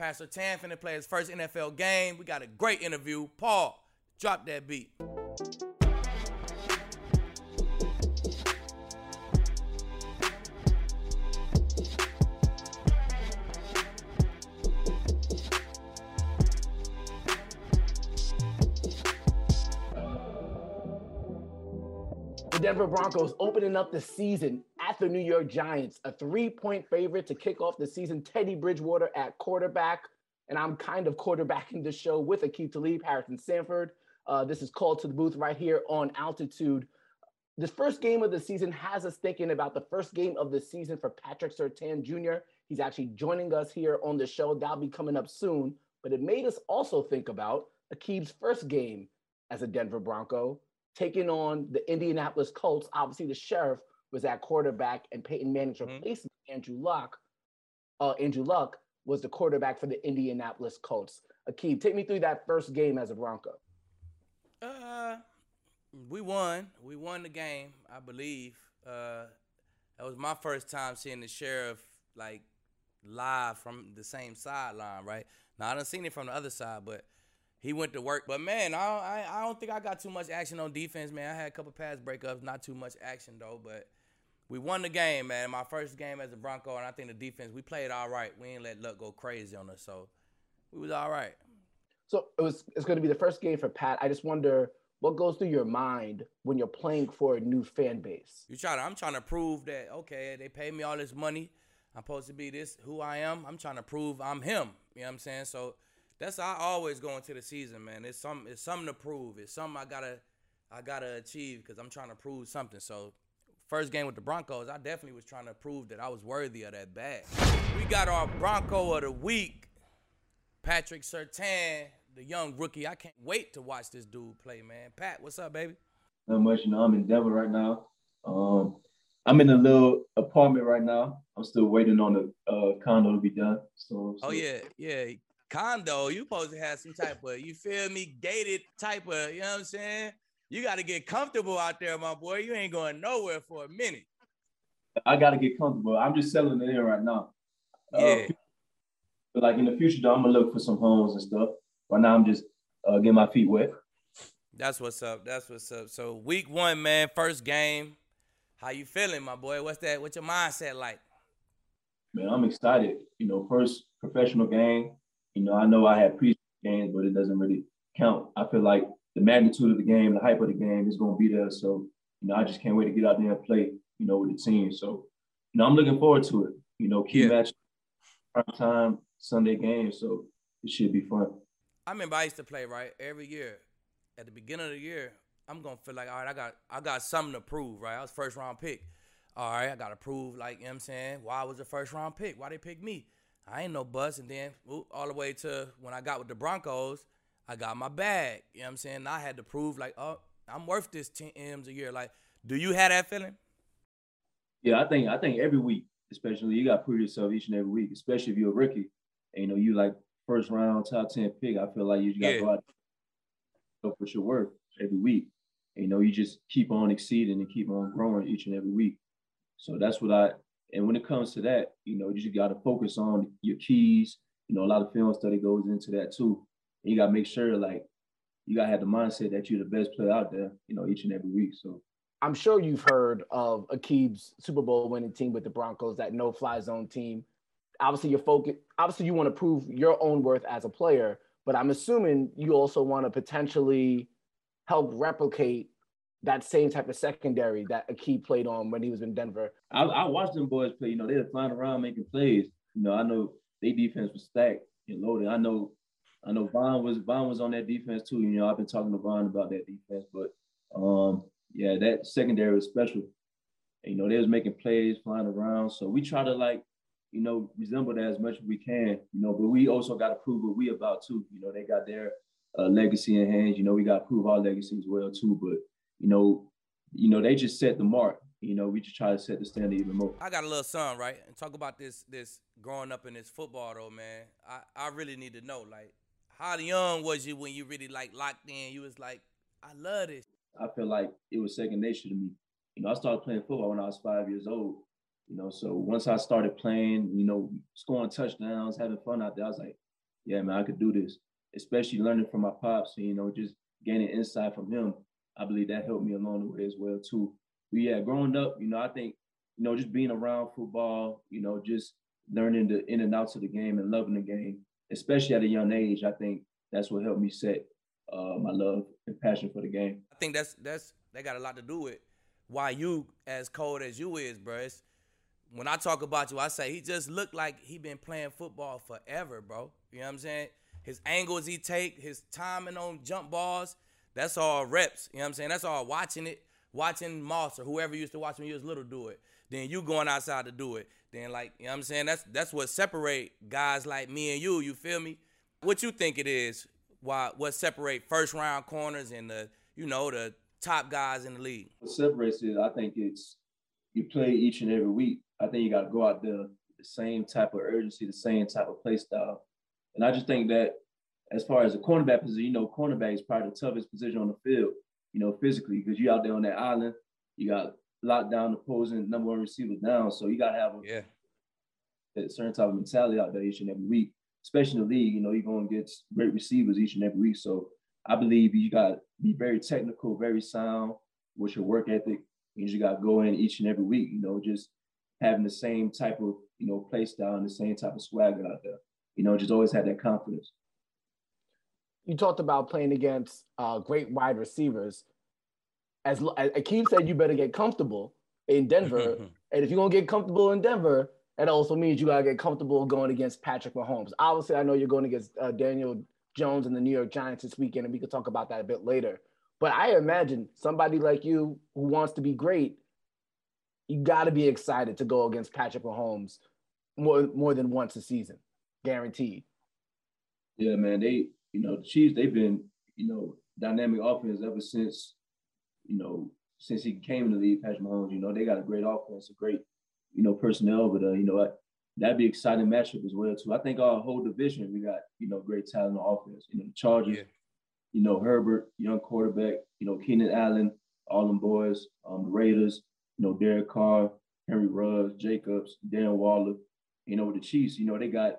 Pat Surtain finna play his first NFL game. We got a great interview. Paul, drop that beat. The Denver Broncos opening up the season at the New York Giants, a three point favorite to kick off the season. Teddy Bridgewater at quarterback. And I'm kind of quarterbacking the show with Aqib Talib, Harrison Sanford. Uh, this is called to the booth right here on altitude. This first game of the season has us thinking about the first game of the season for Patrick Surtain Jr. He's actually joining us here on the show. That'll be coming up soon. But it made us also think about Aqib's first game as a Denver Bronco taking on the Indianapolis Colts. Obviously, the sheriff was at quarterback, and Peyton Manning's mm-hmm. replacement, Andrew Luck, uh, Andrew Luck was the quarterback for the Indianapolis Colts. Aqib, take me through that first game as a Bronco. Uh, we won. We won the game, I believe. Uh, that was my first time seeing the sheriff like live from the same sideline, right? Now I done seen it from the other side, but he went to work. But man, I, I I don't think I got too much action on defense, man. I had a couple pass breakups, not too much action though. But we won the game, man. My first game as a Bronco, and I think the defense we played all right. We ain't let luck go crazy on us, so we was all right. So it was it's going to be the first game for Pat. I just wonder what goes through your mind when you're playing for a new fan base. You trying to, I'm trying to prove that okay, they paid me all this money. I'm supposed to be this who I am. I'm trying to prove I'm him. You know what I'm saying? So that's how I always go into the season, man. It's some it's something to prove. It's something I gotta I gotta achieve because I'm trying to prove something. So first game with the Broncos, I definitely was trying to prove that I was worthy of that bag. We got our Bronco of the week, Patrick Surtain, the young rookie. I can't wait to watch this dude play, man. Pat, what's up, baby? Not much, you know. I'm in Denver right now. Um, I'm in a little apartment right now. I'm still waiting on the uh, condo to be done. So, so. oh yeah, yeah condo, you supposed to have some type of, you feel me, gated type of, you know what I'm saying? You got to get comfortable out there, my boy. You ain't going nowhere for a minute. I got to get comfortable. I'm just selling it in right now. Uh, yeah. Uh, but like in the future, though, I'm gonna look for some homes and stuff. Right now, I'm just uh, getting my feet wet. That's what's up. That's what's up. So week one, man, first game. How you feeling, my boy? What's that? What's your mindset like? Man, I'm excited. You know, first professional game. You know, I know I had pre games, but it doesn't really count. I feel like the magnitude of the game, the hype of the game is going to be there. So, you know, I just can't wait to get out there and play, you know, with the team. So, you know, I'm looking forward to it. You know, key yeah. match, prime time, Sunday game. So it should be fun. I remember I used to play, right? Every year. At the beginning of the year, I'm gonna feel like, all right, I got I got something to prove, right? I was first round pick. All right, I gotta prove, like, you know what I'm saying? Why I was the first round pick? Why they pick me? I ain't no bust. And then all the way to when I got with the Broncos, I got my bag. You know what I'm saying? I had to prove like, oh, I'm worth this 10 M's a year. Like, do you have that feeling? Yeah, I think I think every week, especially you gotta prove yourself each and every week, especially if you're a rookie. And, you know, you like first round, top 10 pick. I feel like you gotta yeah. go out go put your work every week. And, you know, you just keep on exceeding and keep on growing each and every week. So that's what I and when it comes to that, you know, you just got to focus on your keys. You know, a lot of film study goes into that too. You got to make sure, like, you got to have the mindset that you're the best player out there, you know, each and every week. So I'm sure you've heard of Aqib's Super Bowl winning team with the Broncos, that no fly zone team. Obviously, your focus, obviously, you want to prove your own worth as a player, but I'm assuming you also want to potentially help replicate that same type of secondary that Aqib played on when he was in Denver. I, I watched them boys play. You know, they were flying around making plays. You know, I know their defense was stacked and loaded. I know, I know Von was Von was on that defense too. You know, I've been talking to Von about that defense, but um, yeah, that secondary was special. You know, they was making plays, flying around. So we try to like, you know, resemble that as much as we can. You know, but we also got to prove what we about too. You know, they got their uh, legacy in hands. You know, we got to prove our legacy as well too. But you know, you know, they just set the mark. You know, we just try to set the standard even more. I got a little son, right? And talk about this this growing up in this football though, man. I, I really need to know, like, how young was you when you really like locked in? You was like, I love this. I feel like it was second nature to me. You know, I started playing football when I was five years old. You know, so once I started playing, you know, scoring touchdowns, having fun out there, I was like, yeah, man, I could do this. Especially learning from my pops, you know, just gaining insight from him. I believe that helped me along the way as well too. But yeah, growing up, you know, I think, you know, just being around football, you know, just learning the in and outs of the game and loving the game, especially at a young age, I think that's what helped me set uh, my love and passion for the game. I think that's that's that got a lot to do with why you as cold as you is, bro. It's, when I talk about you, I say he just looked like he been playing football forever, bro. You know what I'm saying? His angles he take, his timing on jump balls, that's all reps. You know what I'm saying? That's all watching it, watching Moss or whoever used to watch when you was little do it. Then you going outside to do it. Then like, you know what I'm saying? That's that's what separate guys like me and you, you feel me? What you think it is? Why what separate first round corners and the, you know, the top guys in the league? What separates it, I think it's you play each and every week. I think you got to go out there the same type of urgency, the same type of play style. And I just think that as far as the cornerback position, you know, cornerback is probably the toughest position on the field, you know, physically, because you're out there on that island, you got locked down opposing number one receiver down. So you got to have a, yeah. a certain type of mentality out there each and every week, especially in the league. You know, you're going to get great receivers each and every week. So I believe you got to be very technical, very sound with your work ethic. and You just got to go in each and every week, you know, just having the same type of, you know, play style and the same type of swagger out there. You know, just always had that confidence. You talked about playing against uh, great wide receivers. As, as Aqib said, you better get comfortable in Denver. and if you're going to get comfortable in Denver, that also means you got to get comfortable going against Patrick Mahomes. Obviously, I know you're going against uh, Daniel Jones and the New York Giants this weekend, and we could talk about that a bit later. But I imagine somebody like you who wants to be great, you got to be excited to go against Patrick Mahomes more more than once a season, guaranteed. Yeah, man. They, you know, the Chiefs. They've been, you know, dynamic offense ever since, you know, since he came in the league. Patrick Mahomes. You know, they got a great offense, a great, you know, personnel over there. You know, that'd be exciting matchup as well too. I think our whole division we got you know great talent on offense. You know the Chargers, yeah. you know Herbert, young quarterback. You know Keenan Allen, all them boys. Um, the Raiders, you know Derek Carr, Henry Ruggs, Jacobs, Darren Waller. You know with the Chiefs, you know they got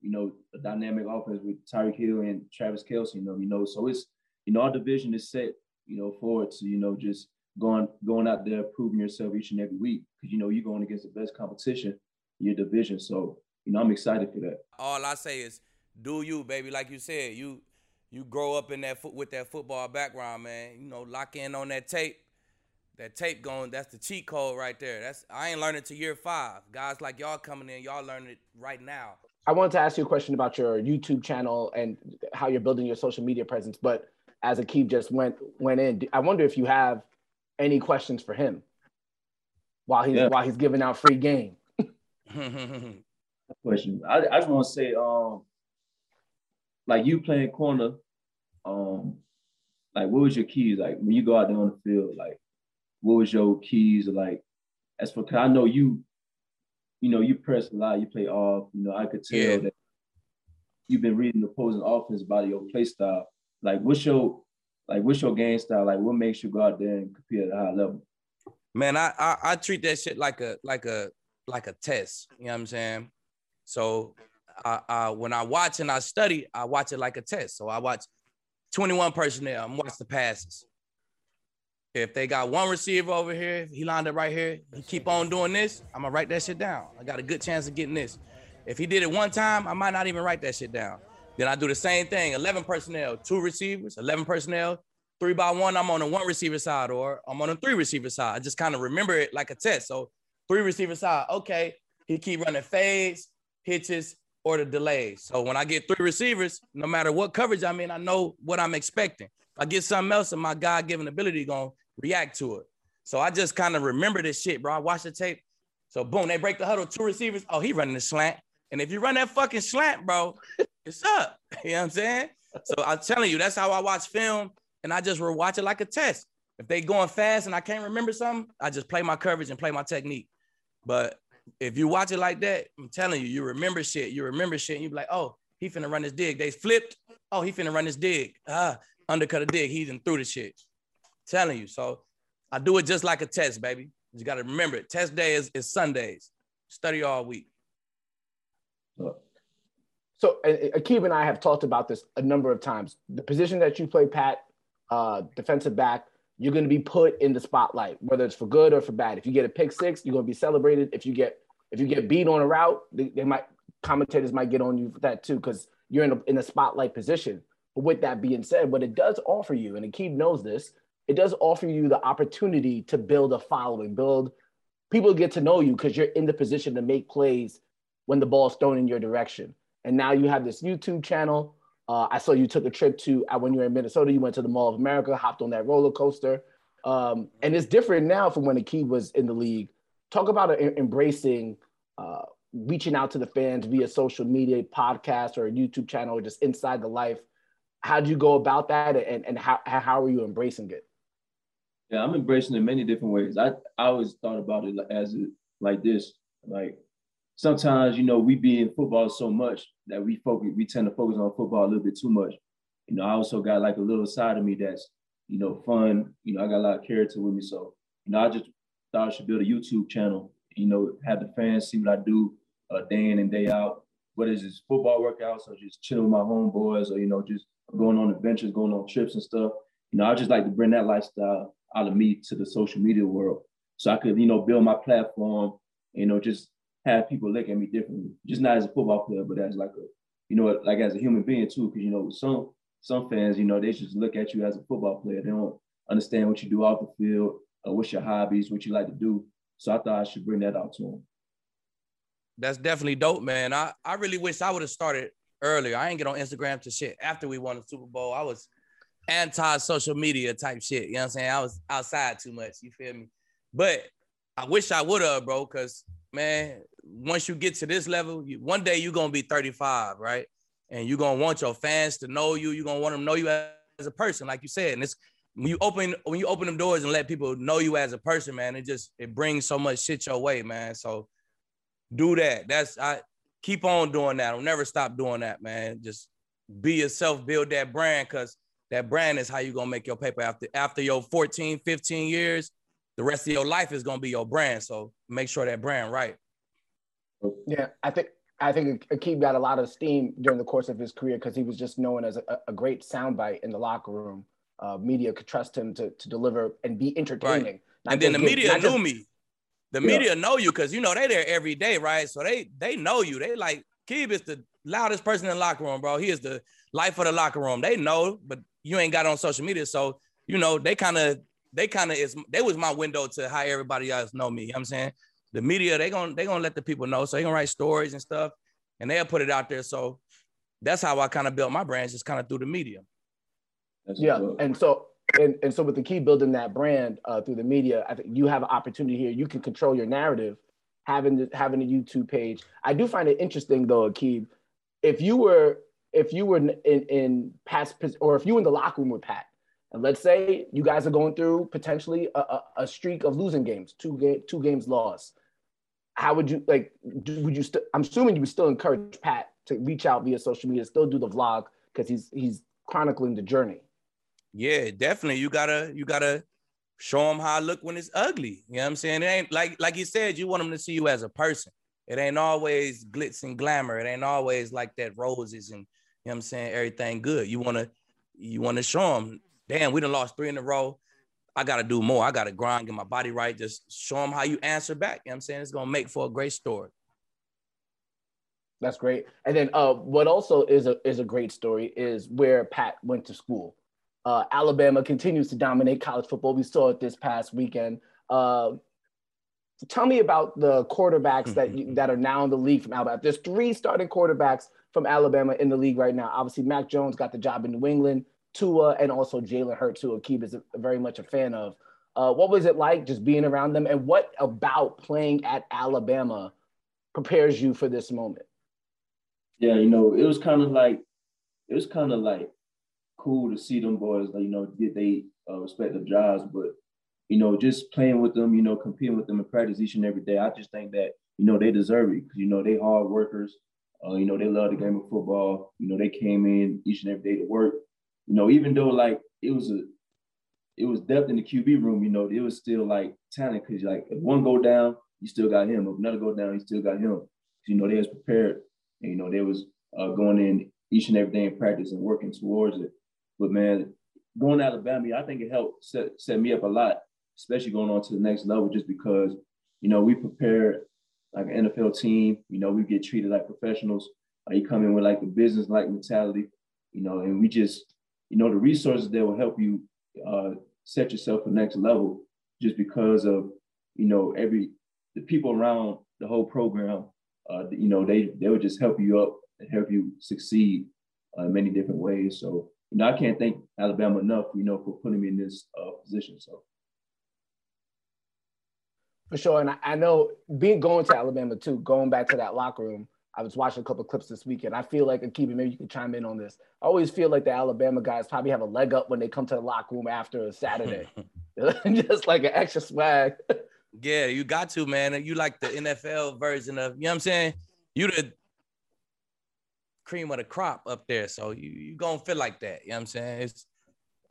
you know a dynamic offense with Tyreek Hill and Travis Kelce. You know you know so it's you know our division is set you know forward to you know just going going out there proving yourself each and every week because you know you're going against the best competition in your division. So, you know, I'm excited for that. All I say is do you, baby. Like you said, you you grow up in that foot with that football background, man. You know, lock in on that tape. That tape going, that's the cheat code right there. That's I ain't learning to year five. Guys like y'all coming in, y'all learning it right now. I wanted to ask you a question about your YouTube channel and how you're building your social media presence. But as Aqib just went went in, I wonder if you have any questions for him while he's yeah. while he's giving out free game. question. I, I just want to say, um, like you playing corner, um, like what was your keys? Like when you go out there on the field, like what was your keys? Like as for, cause I know you, you know, you press a lot, you play off. You know, I could tell yeah. that you've been reading the opposing offense about your play style. Like what's your, like what's your game style? Like what makes you go out there and compete at a high level? Man, I, I I treat that shit like a like a like a test. You know what I'm saying? So I, I, when I watch and I study, I watch it like a test. So I watch 21 personnel. I'm watch the passes. If they got one receiver over here, he lined up right here, he keep on doing this, I'm gonna write that shit down. I got a good chance of getting this. If he did it one time, I might not even write that shit down. Then I do the same thing 11 personnel, two receivers, 11 personnel, three by one, I'm on the one receiver side or I'm on the three receiver side. I just kind of remember it like a test. So three receiver side. Okay, he keep running fades, hitches, or the delays. So when I get three receivers, no matter what coverage I'm in, I know what I'm expecting. If I get something else, and my God-given ability gonna react to it. So I just kind of remember this shit, bro. I watch the tape. So boom, they break the huddle, two receivers. Oh, he running the slant. And if you run that fucking slant, bro, it's up. You know what I'm saying? So I'm telling you, that's how I watch film, and I just watch it like a test. If they going fast and I can't remember something, I just play my coverage and play my technique. But if you watch it like that, I'm telling you, you remember shit. You remember shit. And you be like, oh, he finna run this dig. They flipped. Oh, he finna run this dig. Ah, undercut a dig. He's in through the shit. telling you. So I do it just like a test, baby. You got to remember it. Test day is, is Sundays. Study all week. So Aqib and I have talked about this a number of times. The position that you play, Pat, uh, defensive back, you're going to be put in the spotlight, whether it's for good or for bad. If you get a pick six, you're going to be celebrated. If you get if you get beat on a route, they, they might commentators might get on you for that too because you're in a, in a spotlight position. But with that being said, what it does offer you, and Aqib knows this, it does offer you the opportunity to build a following, build people get to know you because you're in the position to make plays when the ball's thrown in your direction. And now you have this YouTube channel. Uh, I saw you took a trip to uh, when you were in Minnesota. You went to the Mall of America, hopped on that roller coaster, um, and it's different now from when Aqib was in the league. Talk about embracing, uh, reaching out to the fans via social media, podcast, or a YouTube channel, or just inside the life. How do you go about that, and, and how how are you embracing it? Yeah, I'm embracing it many different ways. I I always thought about it as like this, like sometimes you know we be in football so much that we focus we tend to focus on football a little bit too much. You know, I also got like a little side of me that's you know fun. You know, I got a lot of character with me, so you know I just thought I should build a YouTube channel. You know, have the fans see what I do uh, day in and day out. Whether it's football workouts or just chilling with my homeboys or you know just going on adventures, going on trips and stuff. You know, I just like to bring that lifestyle out of me to the social media world, so I could you know build my platform. You know, just have people look at me differently, just not as a football player, but as like a, you know, like as a human being too. Because you know, some some fans, you know, they just look at you as a football player. They don't understand what you do off the field, uh, what's your hobbies, what you like to do. So I thought I should bring that out to them. That's definitely dope, man. I, I really wish I would have started earlier. I ain't get on Instagram to shit after we won the Super Bowl. I was anti social media type shit. You know what I'm saying? I was outside too much. You feel me? But I wish I would have, bro, because man, once you get to this level, you, one day you're gonna be 35, right? And you're gonna want your fans to know you. You're gonna want them to know you as a person, like you said. And it's when you open when you open them doors and let people know you as a person, man, it just it brings so much shit your way, man. So do that. That's I keep on doing that. I'll never stop doing that, man. Just be yourself, build that brand, because that brand is how you're gonna make your paper after after your 14, 15 years the rest of your life is gonna be your brand. So make sure that brand right. Yeah, I think I think Aqib got a lot of steam during the course of his career because he was just known as a, a great soundbite in the locker room. Uh, media could trust him to, to deliver and be entertaining. Right. And then the media knew just, me. The yeah. media know you because you know they there every day, right? So they they know you. They like Keeb is the loudest person in the locker room, bro. He is the life of the locker room. They know, but you ain't got on social media, so you know they kind of they kind of is they was my window to how everybody else know me. You know I'm saying the media they gonna they gonna let the people know, so they gonna write stories and stuff, and they'll put it out there. So that's how I kind of built my brand, just kind of through the media. That's yeah, and so and, and so with the key building that brand uh, through the media, I think you have an opportunity here. You can control your narrative, having the, having a YouTube page. I do find it interesting though, Aqib, if you were if you were in, in past or if you were in the locker room with Pat and let's say you guys are going through potentially a, a, a streak of losing games, two game, two games lost. How would you like? Do, would you? St- I'm assuming you would still encourage Pat to reach out via social media, still do the vlog because he's he's chronicling the journey. Yeah, definitely. You gotta you gotta show them how I look when it's ugly. You know what I'm saying? It ain't like like you said. You want them to see you as a person. It ain't always glitz and glamour. It ain't always like that roses and you know what I'm saying everything good. You wanna you wanna show them damn, we done lost three in a row. I got to do more. I got to grind, get my body right. Just show them how you answer back. You know what I'm saying? It's going to make for a great story. That's great. And then uh, what also is a, is a great story is where Pat went to school. Uh, Alabama continues to dominate college football. We saw it this past weekend. Uh, tell me about the quarterbacks that you, that are now in the league from Alabama. There's three starting quarterbacks from Alabama in the league right now. Obviously, Mac Jones got the job in New England. Tua and also Jalen Hurts, who Aqib is very much a fan of. Uh, what was it like just being around them, and what about playing at Alabama prepares you for this moment? Yeah, you know, it was kind of like it was kind of like cool to see them boys, you know, get they uh, respective jobs, but you know, just playing with them, you know, competing with them in practice each and every day. I just think that you know they deserve it because you know they hard workers. Uh, you know, they love the game of football. You know, they came in each and every day to work you know, even though like it was a it was depth in the QB room, you know, it was still like talent because like if one go down, you still got him. If another go down, you still got him. You know, they was prepared and you know, they was uh, going in each and every day in practice and working towards it. But man, going to Alabama, I think it helped set, set me up a lot, especially going on to the next level, just because, you know, we prepare like an NFL team, you know, we get treated like professionals. Uh, you come in with like a business like mentality, you know, and we just, you know, the resources that will help you uh, set yourself for next level just because of, you know, every, the people around the whole program, uh, you know, they, they would just help you up and help you succeed uh, in many different ways. So, you know, I can't thank Alabama enough, you know, for putting me in this uh, position. So. For sure, and I, I know being going to Alabama too, going back to that locker room. I was watching a couple clips this weekend. I feel like, Aqib, maybe you can chime in on this. I always feel like the Alabama guys probably have a leg up when they come to the locker room after a Saturday, just like an extra swag. Yeah, you got to, man. You like the NFL version of, you know what I'm saying? You the cream of the crop up there. So you you gonna feel like that. You know what I'm saying? It's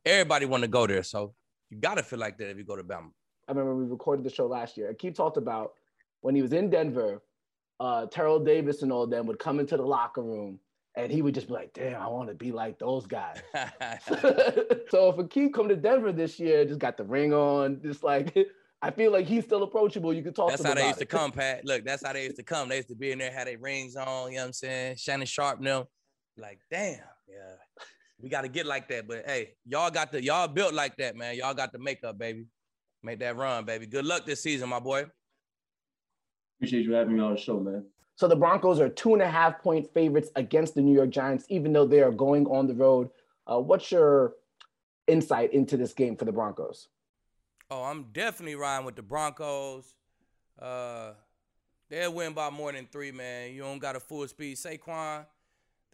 everybody want to go there. So you gotta feel like that if you go to Bama. I remember we recorded the show last year. Aqib talked about when he was in Denver, uh, Terrell Davis and all them would come into the locker room and he would just be like, damn, I want to be like those guys. so if Aqib come to Denver this year, just got the ring on, just like I feel like he's still approachable. You can talk that's how they used it. to come, Pat. Look, that's how they used to come. They used to be in there, had their rings on, you know what I'm saying? Shannon Sharpe them. Like, damn, yeah. We got to get like that. But hey, y'all got the y'all built like that, man. Y'all got the makeup, baby. Make that run, baby. Good luck this season, my boy. Appreciate you having me on the show, man. So the Broncos are two and a half point favorites against the New York Giants, even though they are going on the road. Uh, what's your insight into this game for the Broncos? Oh, I'm definitely riding with the Broncos. Uh, they'll win by more than three, man. You don't got a full speed Saquon.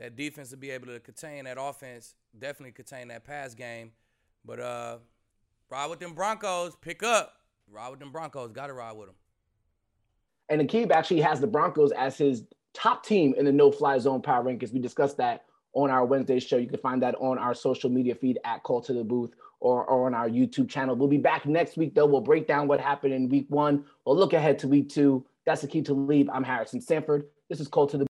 That defense will be able to contain that offense, definitely contain that pass game. But uh, ride with them Broncos. Pick up. Ride with them Broncos. Got to ride with them. And Aqib actually has the Broncos as his top team in the no fly zone power rankings. We discussed that on our Wednesday show. You can find that on our social media feed at Call to the Booth or, or on our YouTube channel. We'll be back next week, though. We'll break down what happened in week one. We'll look ahead to week two. That's the key to leave. I'm Harrison Sanford. This is Call to the